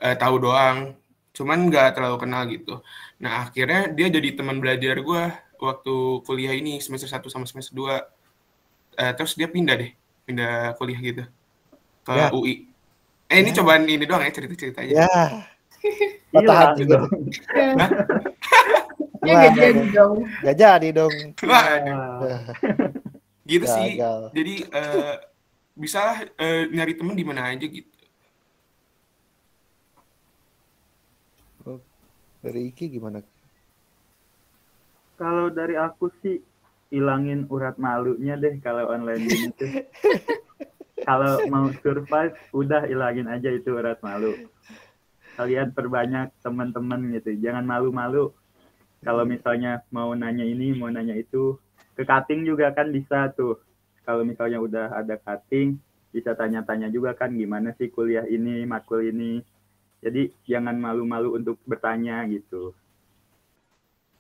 eh, tahu doang, cuman nggak terlalu kenal gitu. Nah akhirnya dia jadi teman belajar gue waktu kuliah ini semester 1 sama semester 2. Eh, terus dia pindah deh, pindah kuliah gitu ke Ya. UI. Eh ini Ya. cobaan ini doang ya cerita-cerita aja. Ya. Patah Hilang hati dong. Ya nggak jadi dong. Gak jadi dong. Gitu sih. Gagal. Jadi eh, bisa lah eh, nyari temen di mana aja gitu. Dari Iki gimana? Kalau dari aku sih hilangin urat malunya deh kalau online gini tuh. Kalau mau survive udah hilangin aja itu urat malu. Kalian perbanyak teman-teman gitu. Jangan malu-malu. Kalau misalnya mau nanya ini, mau nanya itu, ke cutting juga kan bisa tuh. Kalau misalnya udah ada cutting, bisa tanya-tanya juga kan gimana sih kuliah ini, matkul ini. Jadi jangan malu-malu untuk bertanya gitu.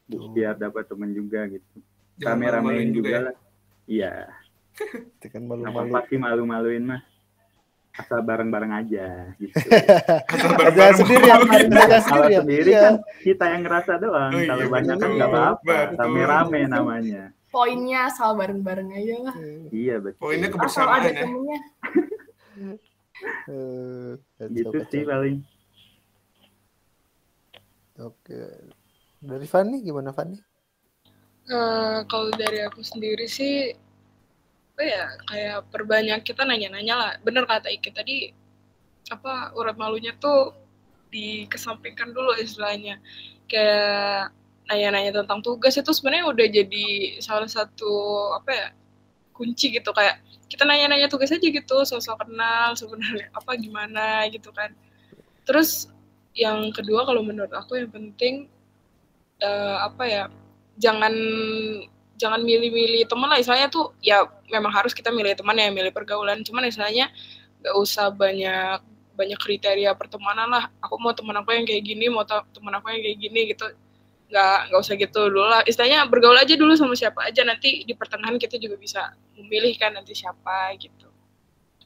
Biar dapat teman juga gitu rame-ramein malu-maluin juga ya. lah. Iya. Itu kan Apa malu-malu. pasti malu-maluin mah. Asal bareng-bareng aja gitu. Ada bareng-bareng sendiri ya, Kalau sendiri ya. sendiri Iya. kan kita yang ngerasa doang. Oh, iya, Kalau banyak kan nggak apa-apa. Rame-rame namanya. Poinnya asal bareng-bareng aja lah. Iya betul. Poinnya Asal kebersamaan ada ya. temennya. Eh, Gitu sih paling. Oke. Dari Fanny gimana Fanny? Eh, kalau dari aku sendiri sih, apa ya, kayak perbanyak kita nanya-nanya lah. Bener kata Iki tadi, apa urat malunya tuh dikesampingkan dulu istilahnya. Kayak nanya-nanya tentang tugas itu sebenarnya udah jadi salah satu apa ya kunci gitu kayak kita nanya-nanya tugas aja gitu sosok kenal sebenarnya apa gimana gitu kan terus yang kedua kalau menurut aku yang penting eh, apa ya jangan jangan milih-milih teman lah. Istilahnya tuh ya memang harus kita milih teman ya milih pergaulan. Cuman istilahnya nggak usah banyak banyak kriteria pertemanan lah. Aku mau teman aku yang kayak gini mau teman aku yang kayak gini gitu. Nggak nggak usah gitu dulu lah. Istilahnya bergaul aja dulu sama siapa aja. Nanti di pertengahan kita juga bisa memilih kan nanti siapa gitu.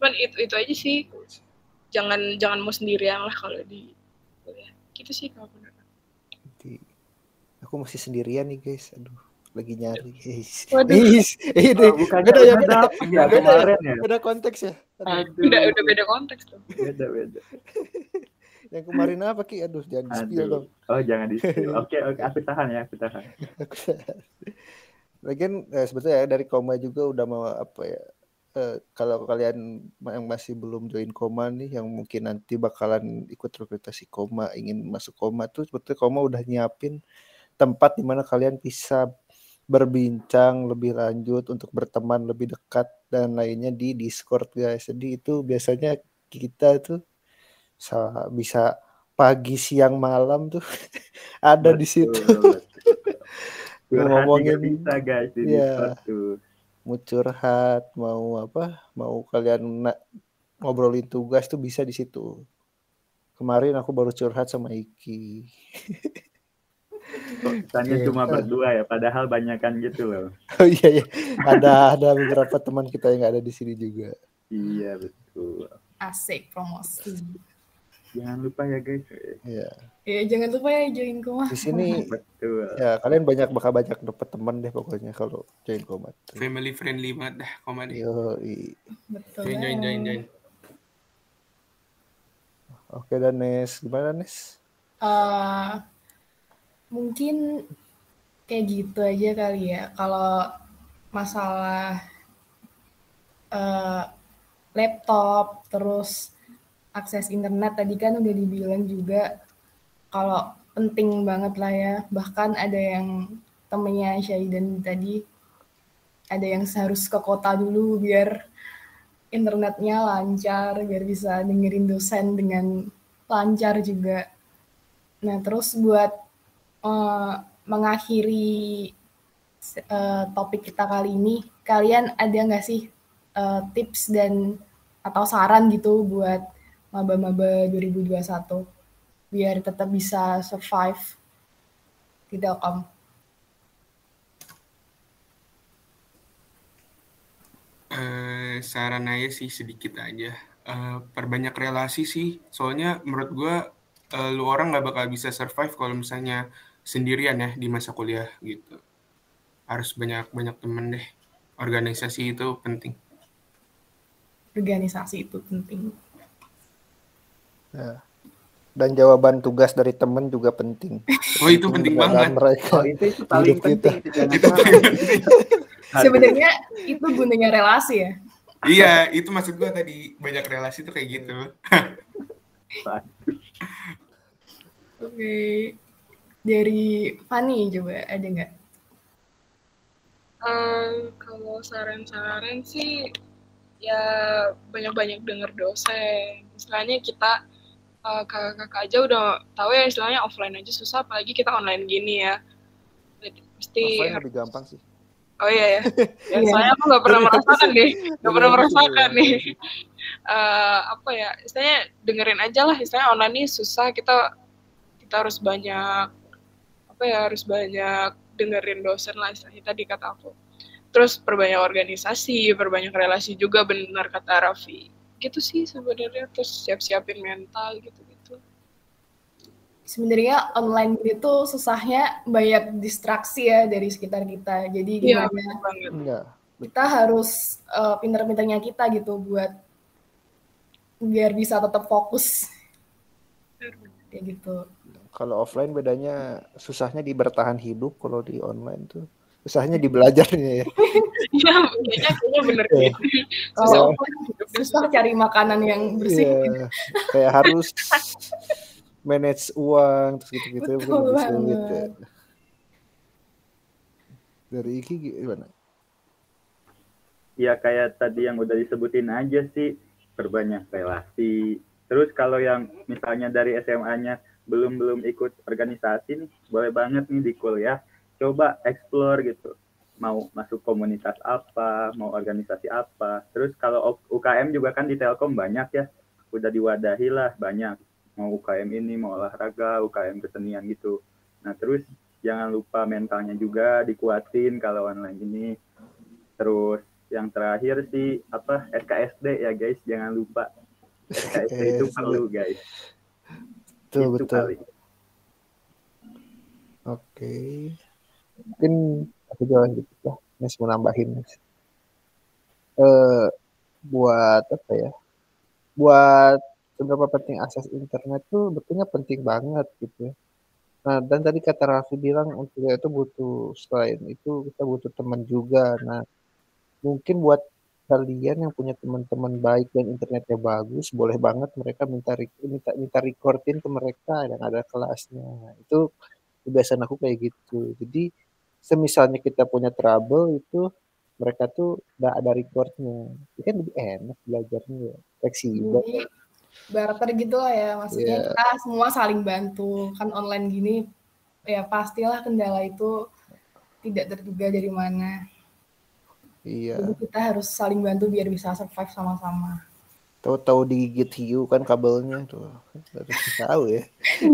Cuman itu itu aja sih. Jangan jangan mau sendirian lah kalau di gitu sih kalau Aku masih sendirian nih guys. Aduh, lagi nyari. Waduh. Is, ini Oh, bukannya beda ya, udah beda, ya beda, kemarin ya? beda konteks ya. Aduh, udah udah beda konteks tuh Beda beda. yang kemarin apa Ki? Aduh, jangan di spill dong. Oh jangan di Oke oke aku tahan ya aku tahan. Lagian eh, sebetulnya ya, dari koma juga udah mau apa ya? eh, kalau kalian yang masih belum join koma nih, yang mungkin nanti bakalan ikut rekrutasi koma, ingin masuk koma tuh sebetulnya koma udah nyiapin tempat di mana kalian bisa berbincang lebih lanjut untuk berteman lebih dekat dan lainnya di Discord guys. Jadi itu biasanya kita tuh sa- bisa pagi, siang, malam tuh ada di situ. Betul. Curhat juga Ngomongin- bisa guys di. Discord tuh. mau curhat, mau apa, mau kalian na- ngobrolin tugas tuh bisa di situ. Kemarin aku baru curhat sama Iki. Kok Kesannya Iya. cuma berdua ya, padahal banyakan gitu loh. Oh iya iya, ada ada beberapa teman kita yang ada di sini juga. Iya betul. Asik promosi. Jangan lupa ya guys. Ya, Ya jangan lupa ya join koma. di sini Betul. ya kalian banyak bakal banyak dapet teman deh pokoknya kalau join komat. Family friendly banget dah koma nih. Yo, Betul. Join join join join. oke dan Nes, gimana Nes? Eh, mungkin kayak gitu aja kali ya. Kalau masalah eh, laptop, terus akses internet tadi kan udah dibilang juga kalau penting banget lah ya. Bahkan ada yang temennya Syaidan tadi ada yang harus ke kota dulu biar internetnya lancar, biar bisa dengerin dosen dengan lancar juga. Nah, terus buat eh, mengakhiri eh, topik kita kali ini, kalian ada nggak sih eh, tips dan atau saran gitu buat maba-maba 2021 biar tetap bisa survive di Telkom? Eh, saran aja sih sedikit aja. Eh, perbanyak relasi sih. Soalnya menurut gua eh, lu orang nggak bakal bisa survive kalau misalnya sendirian ya di masa kuliah gitu. Harus banyak-banyak temen deh. Organisasi itu penting. Organisasi itu penting. Dan jawaban tugas dari temen juga penting. Oh itu penting Keberadaan banget. Mereka. Oh itu itu paling kita. penting. Itu penting. Sebenarnya itu gunanya relasi ya. Iya, itu maksud gua tadi banyak relasi tuh kayak gitu. Oke. Dari Fanny coba ada nggak? Eh, kalau saran-saran sih ya banyak-banyak denger dosen. Misalnya kita eh, kakak-kakak aja udah tahu ya istilahnya offline aja susah, apalagi kita online gini ya. Jadi Mesti Offline lebih gampang sih. Oh iya ya. ya soalnya aku nggak pernah merasakan nih, nggak pernah merasakan iya. nih. Eh, apa ya? Istilahnya dengerin aja lah. Istilahnya online ini susah. Kita kita harus banyak apa ya? Harus banyak dengerin dosen lah. Istilahnya tadi kata aku. terus perbanyak organisasi perbanyak relasi juga benar kata Raffi gitu sih sebenarnya terus siap-siapin mental gitu gitu sebenarnya online itu susahnya banyak distraksi ya dari sekitar kita jadi Iya, gimana. Enggak. kita harus uh, pinter-pinternya kita gitu buat biar bisa tetap fokus kayak gitu Kalau offline bedanya susahnya di bertahan hidup, kalau di online tuh susahnya di belajarnya ya. Iya, kayaknya kayaknya bener Iya. gitu. Susah. offline susah cari makanan yang bersih Iya. Kayak harus manage uang terus gitu-gitu Betul lebih sulit ya. Dari Iki gimana? ya kayak tadi yang udah disebutin aja sih perbanyak relasi terus kalau yang misalnya dari SMA-nya belum belum ikut organisasi nih boleh banget nih di kuliah coba explore gitu. Mau masuk komunitas apa mau organisasi apa. Terus kalau UKM juga kan di Telkom banyak ya udah diwadahi lah banyak. Mau UKM ini mau olahraga UKM kesenian gitu. Nah terus jangan lupa mentalnya juga dikuatin kalau online ini. Terus yang terakhir sih apa SKSD ya guys. Jangan lupa. SKSD itu perlu guys Betul, itu betul. kali Oke. Mungkin aku juga gitu lah. Nes mau nambahin. Eh, buat apa ya? Buat seberapa penting akses internet tuh betulnya penting banget gitu ya. Nah, dan tadi kata Raffi bilang untuk itu butuh selain itu kita butuh teman juga. Nah, mungkin buat kalian yang punya teman-teman baik dan internetnya bagus, boleh banget mereka minta minta minta recordin ke mereka yang ada kelasnya. Itu kebiasaan aku kayak gitu. Jadi semisalnya kita punya trouble itu mereka tuh udah ada recordnya. Itu kan lebih enak belajarnya ya. Fleksibel. jadi barter gitu lah ya maksudnya Iya. kita semua saling bantu kan online gini ya pastilah kendala itu tidak terduga dari mana Iya. jadi kita harus saling bantu biar bisa survive sama-sama Tahu-tahu digigit hiu kan kabelnya tuh. Harus tahu ya.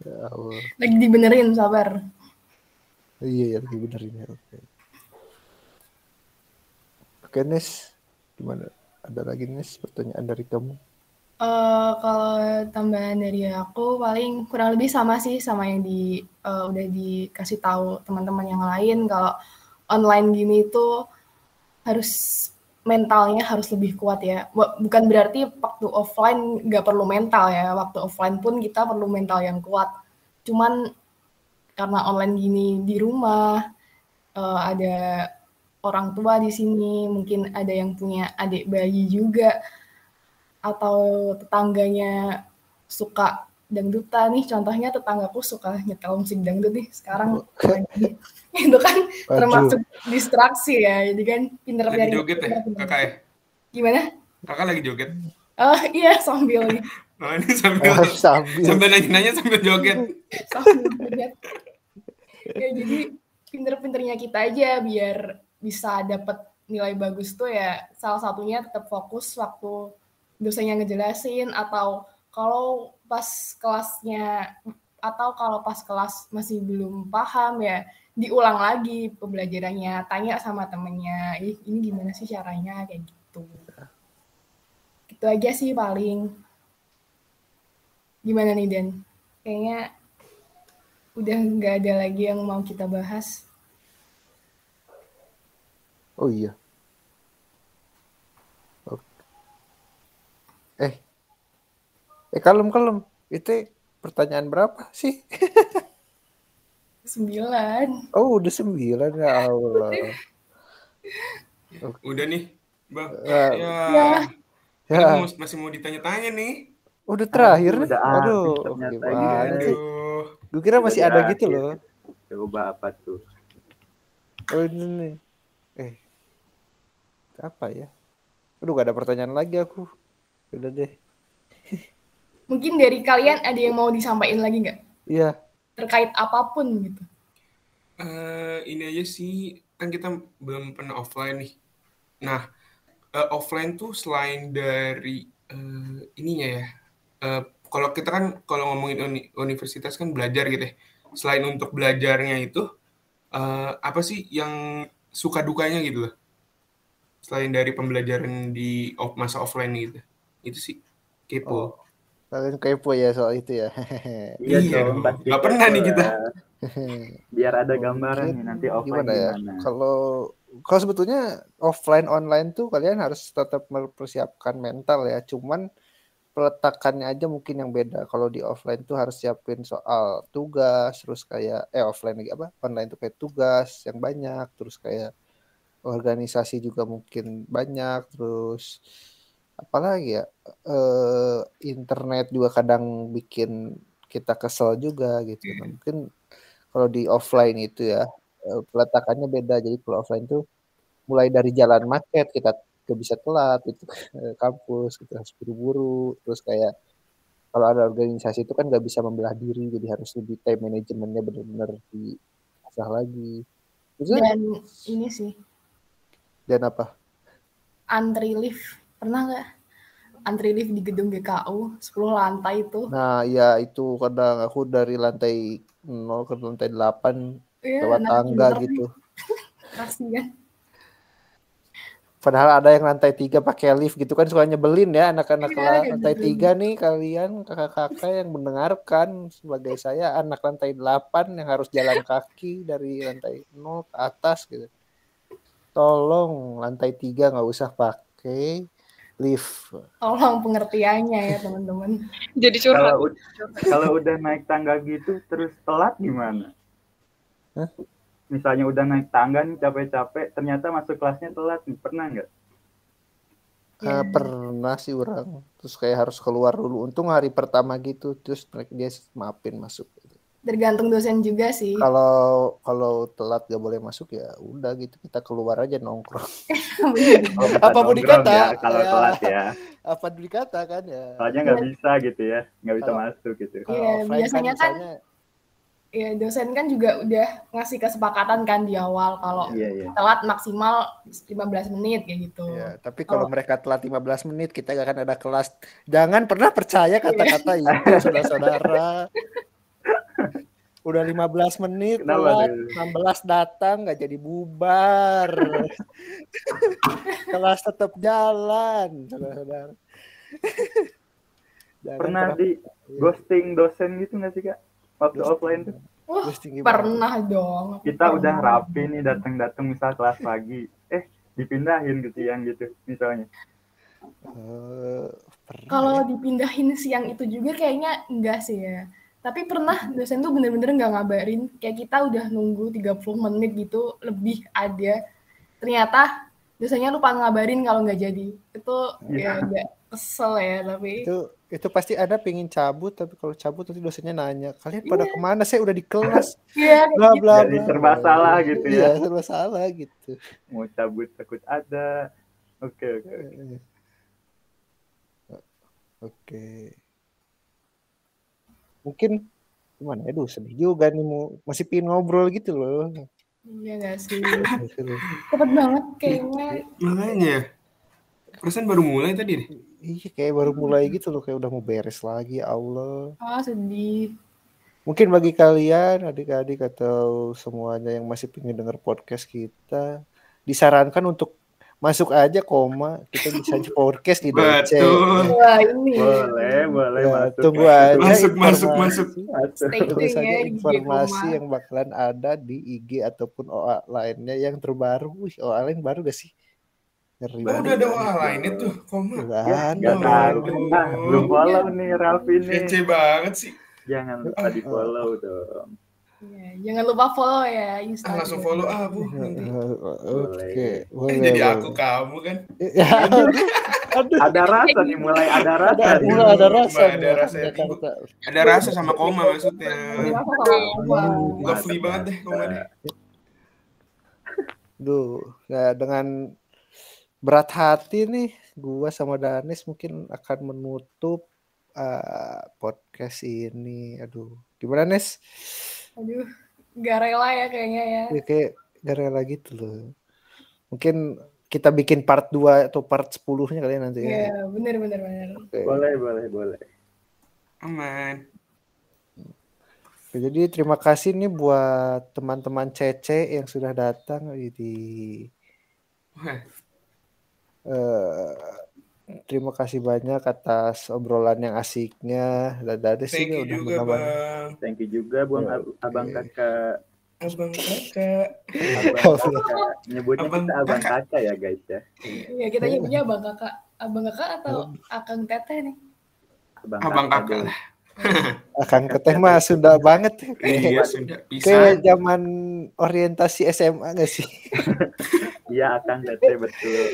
ya Allah. lagi dibenerin sabar Iya ya lagi benerin ya. Oke. Oke Nes, gimana? Ada lagi Nes pertanyaan dari kamu? Eh, kalau tambahan dari aku paling kurang lebih sama sih sama yang di eh, udah dikasih tahu teman-teman yang lain kalau online gini itu harus mentalnya harus lebih kuat ya. Bu- Bukan berarti waktu offline nggak perlu mental ya. Waktu offline pun kita perlu mental yang kuat. Cuman karena online gini di rumah eh, ada orang tua di sini, mungkin ada yang punya adik bayi juga atau tetangganya suka dangdutan nih contohnya tetanggaku suka nyetel musik dangdut nih sekarang lagi itu kan Waduh. termasuk distraksi ya jadi kan pinter Lagi dari joget ya, kakak ya? gimana Kakak lagi joget. oh iya sambil nih Oh, ini sambil Ah, sambil. sambil nanya-nanya sambil joget. sambil joget ya jadi pinter-pinternya kita aja biar bisa dapat nilai bagus tuh ya salah satunya tetap fokus waktu dosennya ngejelasin atau kalau pas kelasnya atau kalau pas kelas masih belum paham ya diulang lagi pembelajarannya tanya sama temennya ih ini gimana sih caranya? Kayak gitu. Itu aja sih paling. Gimana nih Den kayaknya udah nggak ada lagi yang mau kita bahas. Oh iya. Oke. Eh. Eh kalem kalem. Itu pertanyaan berapa sih? sembilan Oh udah sembilan ya Allah. Udah nih, Bang. Ya, Ya. Ya. ya. Mau- masih mau ditanya-tanya nih. Udah terakhir. Udah Aduh, ternyata? Aduh. Gue kira masih Udah ada gitu akhir. loh. coba apa tuh Oh ini nih. Eh. Apa ya? Aduh gak ada pertanyaan lagi aku. Udah deh. Mungkin dari kalian ada yang mau disampaikan lagi nggak Iya. terkait apa pun gitu Eh, ini aja sih kan kita belum pernah offline nih. Nah, eh, offline tuh selain dari eh, ininya ya. eh, kalau kita kan kalau ngomongin uni- universitas kan belajar gitu ya. Selain untuk belajarnya itu eh, apa sih yang suka dukanya gitu loh selain dari pembelajaran di off- masa offline gitu itu sih kepo Oh, kalian kepo ya soal itu ya. Iya, Iya dong, pasti Nggak pernah nih kita. Biar ada gambaran nih nanti offline gimana ya? gimana. Kalau kalau sebetulnya offline online tuh kalian harus tetap mempersiapkan mental ya. Cuman peletakannya aja mungkin yang beda. Kalau di offline tuh harus siapin soal tugas, terus kayak eh offline lagi apa? Online tuh kayak tugas yang banyak, terus kayak organisasi juga mungkin banyak, terus apalagi ya eh, internet juga kadang bikin kita kesel juga gitu. Nah, mungkin kalau di offline itu ya eh, peletakannya beda. Jadi kalau offline tuh mulai dari jalan market kita gak bisa telat itu ke kampus kita harus buru-buru. Terus kayak kalau ada organisasi itu kan nggak bisa membelah diri jadi harus lebih time manajemennya benar-benar diasah lagi. Terus Dan ini sih. Dan apa? Antri lift pernah nggak? Antri lift di gedung GKU 10 lantai itu. Nah ya itu kadang aku dari lantai 0 ke lantai 8 Iya, lewat anak tangga gitu. kasihan. Padahal ada yang lantai tiga pakai lift gitu kan suka nyebelin ya anak-anak Iya, lantai tiga nih kalian kakak-kakak yang mendengarkan. Sebagai saya anak lantai delapan yang harus jalan kaki dari lantai nol ke atas gitu. Tolong lantai tiga nggak usah pakai lift. tolong pengertiannya ya teman-teman Jadi curhat. Kalau kalau udah naik tangga gitu terus telat gimana? Hah? Misalnya udah naik tangga nih capek-capek, ternyata masuk kelasnya telat nih, pernah nggak? Iya. Eh, pernah sih orang terus kayak harus keluar dulu. Untung hari pertama gitu terus dia maafin masuk. Tergantung dosen juga sih Kalau kalau telat gak boleh masuk ya udah gitu kita keluar aja nongkrong. Oh, Apa mau nongkrong dikata? ya, kalau Ya. telat ya. Apa dikatakan ya? Soalnya nggak bisa gitu ya, nggak bisa Kalau- masuk gitu. Kalau Iya, offline biasanya kan misalnya, ya dosen kan juga udah ngasih kesepakatan kan di awal kalau Iya, iya. telat maksimal 15 menit kayak gitu ya, tapi kalau mereka telat 15 menit kita gak akan ada kelas. Jangan pernah percaya kata-kata itu saudara-saudara. Udah 15 menit Kenapa telat, tuh? 16 datang nggak jadi bubar. kelas tetap jalan, saudara-saudara. Jangan Pernah di ghosting dosen gitu nggak sih kak? Waktu Ghosting. offline tuh. Wah, ghosting pernah dong Kita udah Pernah. rapi nih datang-datang misal kelas pagi, eh dipindahin gitu yang gitu misalnya. Eh, pernah kalau ya. dipindahin siang itu juga kayaknya enggak sih ya tapi pernah dosen tuh bener-bener nggak ngabarin kayak kita udah nunggu 30 menit gitu lebih ada ternyata dosennya lupa ngabarin kalau nggak jadi itu ya Iya. agak kesel ya tapi itu itu pasti ada pengen cabut tapi kalau cabut nanti dosennya nanya kalian pada ke mana saya udah di kelas iya kayak bla gitu. bla Jadi serba salah gitu iya ya. serba salah gitu Mau cabut takut ada. Oke oke. oke. oke mungkin gimana aduh sedih juga nih mau masih pingin ngobrol gitu loh. Iya nggak sih? Cepet banget kayaknya. Makanya. Perasaan baru mulai tadi deh. iya kayak baru mulai gitu loh kayak udah mau beres lagi ya Allah. Ah sedih. Mungkin bagi kalian adik-adik atau semuanya yang masih pengen denger podcast kita disarankan untuk masuk aja koma kita bisa podcast di DC Betul. wah ini Boleh boleh Ya, masuk. tunggu aja Masuk, masuk, informasi- masuk. Tunggu saja ya informasi yang bakalan ada di IG ataupun OA lainnya yang terbaru. Wih, OA lain baru gak sih? Ngeri udah ada orang lainnya tuh, koma. Nggak Ya, ada. belum follow nih Raffi nih. Kece banget sih. Jangan lupa di follow dong. Iya, jangan lupa follow ya Instagram langsung follow ah, Bu. Nanti. Oke, Boleh. boleh. Jadi boleh. aku kamu kan. Ya, aduh, aduh. Ada rasa nih, mulai ada rasa Ada, mulai ada rasa. Mulai ada rasa ya. Ada rasa sama koma maksudnya. Gak free banget deh koma deh. Duh, ya dengan berat hati nih, gua sama Danis mungkin akan menutup uh, podcast ini. Aduh, gimana Nes? Aduh gak rela ya kayaknya ya Ya, kayak gak rela gitu loh. Mungkin kita bikin part 2 atau part 10-nya kali ya nanti ya. Iya, bener bener bener. Oke. Boleh, boleh, boleh. Aman. Jadi terima kasih nih buat teman-teman Cece yang sudah datang di eh, terima kasih banyak atas obrolan yang asiknya. Dada sih thank you udah juga menambah. bang Thank you juga buang Ya, ab- abang kakak. abang kakak Abang kakak. Nyebutnya Abang kita abang kakak ya guys ya. Ya kita nyebutnya abang kakak, abang kakak atau akang teteh nih. abang kakak dulu. lah Akan keteh mah Sunda banget. iya sudah bisa kayak zaman orientasi SMA gak sih? Iya akan teteh betul.